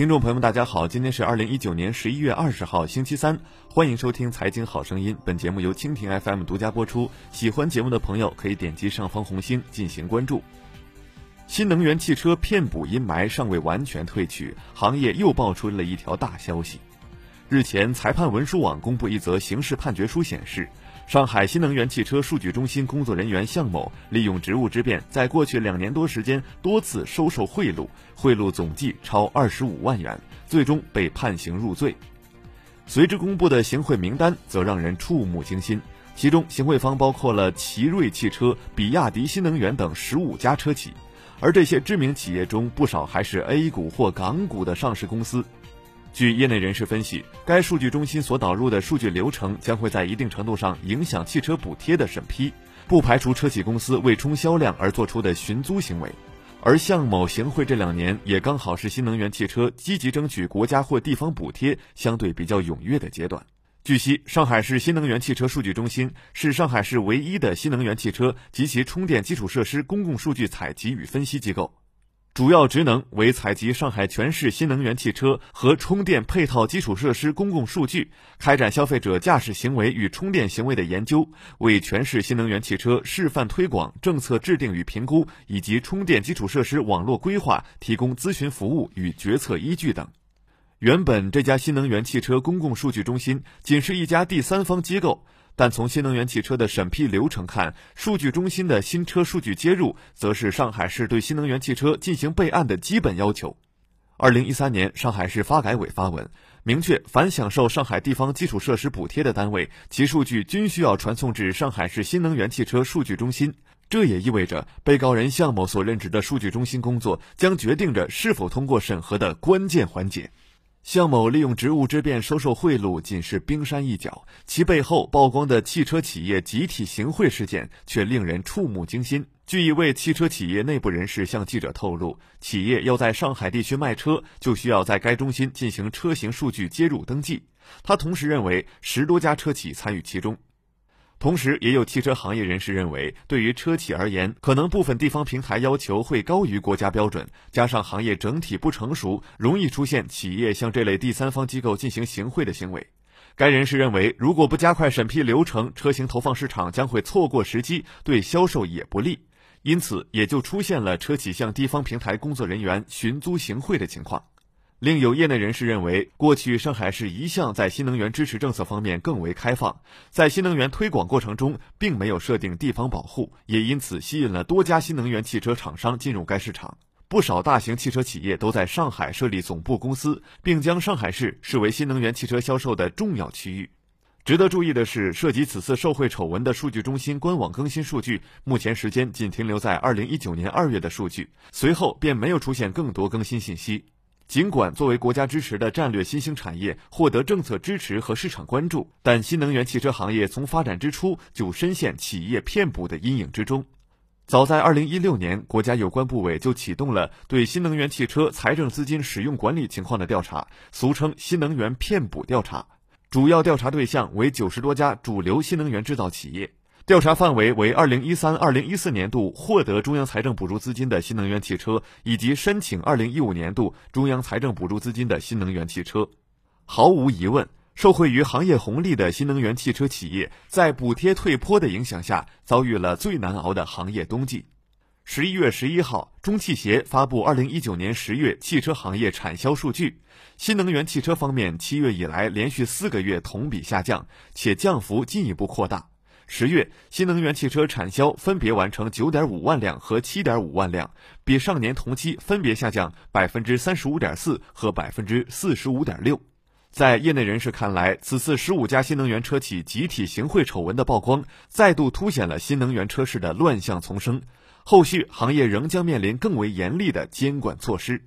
听众朋友们，大家好，今天是二零一九年十一月二十号，星期三，欢迎收听《财经好声音》。本节目由蜻蜓 FM 独家播出。喜欢节目的朋友可以点击上方红星进行关注。新能源汽车骗补阴霾尚未完全褪去，行业又爆出了一条大消息。日前，裁判文书网公布一则刑事判决书，显示。上海新能源汽车数据中心工作人员向某利用职务之便，在过去两年多时间多次收受贿赂，贿赂总计超二十五万元，最终被判刑入罪。随之公布的行贿名单则让人触目惊心，其中行贿方包括了奇瑞汽车、比亚迪新能源等十五家车企，而这些知名企业中不少还是 A 股或港股的上市公司。据业内人士分析，该数据中心所导入的数据流程将会在一定程度上影响汽车补贴的审批，不排除车企公司为冲销量而做出的寻租行为。而向某行贿这两年，也刚好是新能源汽车积极争取国家或地方补贴相对比较踊跃的阶段。据悉，上海市新能源汽车数据中心是上海市唯一的新能源汽车及其充电基础设施公共数据采集与分析机构。主要职能为采集上海全市新能源汽车和充电配套基础设施公共数据，开展消费者驾驶行为与充电行为的研究，为全市新能源汽车示范推广、政策制定与评估以及充电基础设施网络规划提供咨询服务与决策依据等。原本这家新能源汽车公共数据中心仅是一家第三方机构。但从新能源汽车的审批流程看，数据中心的新车数据接入，则是上海市对新能源汽车进行备案的基本要求。二零一三年，上海市发改委发文，明确凡享受上海地方基础设施补贴的单位，其数据均需要传送至上海市新能源汽车数据中心。这也意味着，被告人向某所任职的数据中心工作，将决定着是否通过审核的关键环节。向某利用职务之便收受贿赂，仅是冰山一角，其背后曝光的汽车企业集体行贿事件却令人触目惊心。据一位汽车企业内部人士向记者透露，企业要在上海地区卖车，就需要在该中心进行车型数据接入登记。他同时认为，十多家车企参与其中。同时，也有汽车行业人士认为，对于车企而言，可能部分地方平台要求会高于国家标准，加上行业整体不成熟，容易出现企业向这类第三方机构进行行贿的行为。该人士认为，如果不加快审批流程，车型投放市场将会错过时机，对销售也不利。因此，也就出现了车企向地方平台工作人员寻租行贿的情况。另有业内人士认为，过去上海市一向在新能源支持政策方面更为开放，在新能源推广过程中，并没有设定地方保护，也因此吸引了多家新能源汽车厂商进入该市场。不少大型汽车企业都在上海设立总部公司，并将上海市视为新能源汽车销售的重要区域。值得注意的是，涉及此次受贿丑闻的数据中心官网更新数据，目前时间仅停留在二零一九年二月的数据，随后便没有出现更多更新信息。尽管作为国家支持的战略新兴产业获得政策支持和市场关注，但新能源汽车行业从发展之初就深陷企业骗补的阴影之中。早在二零一六年，国家有关部委就启动了对新能源汽车财政资金使用管理情况的调查，俗称“新能源骗补调查”，主要调查对象为九十多家主流新能源制造企业。调查范围为二零一三、二零一四年度获得中央财政补助资金的新能源汽车，以及申请二零一五年度中央财政补助资金的新能源汽车。毫无疑问，受惠于行业红利的新能源汽车企业，在补贴退坡的影响下，遭遇了最难熬的行业冬季。十一月十一号，中汽协发布二零一九年十月汽车行业产销数据，新能源汽车方面，七月以来连续四个月同比下降，且降幅进一步扩大。十月，新能源汽车产销分别完成九点五万辆和七点五万辆，比上年同期分别下降百分之三十五点四和百分之四十五点六。在业内人士看来，此次十五家新能源车企集体行贿丑闻的曝光，再度凸显了新能源车市的乱象丛生，后续行业仍将面临更为严厉的监管措施。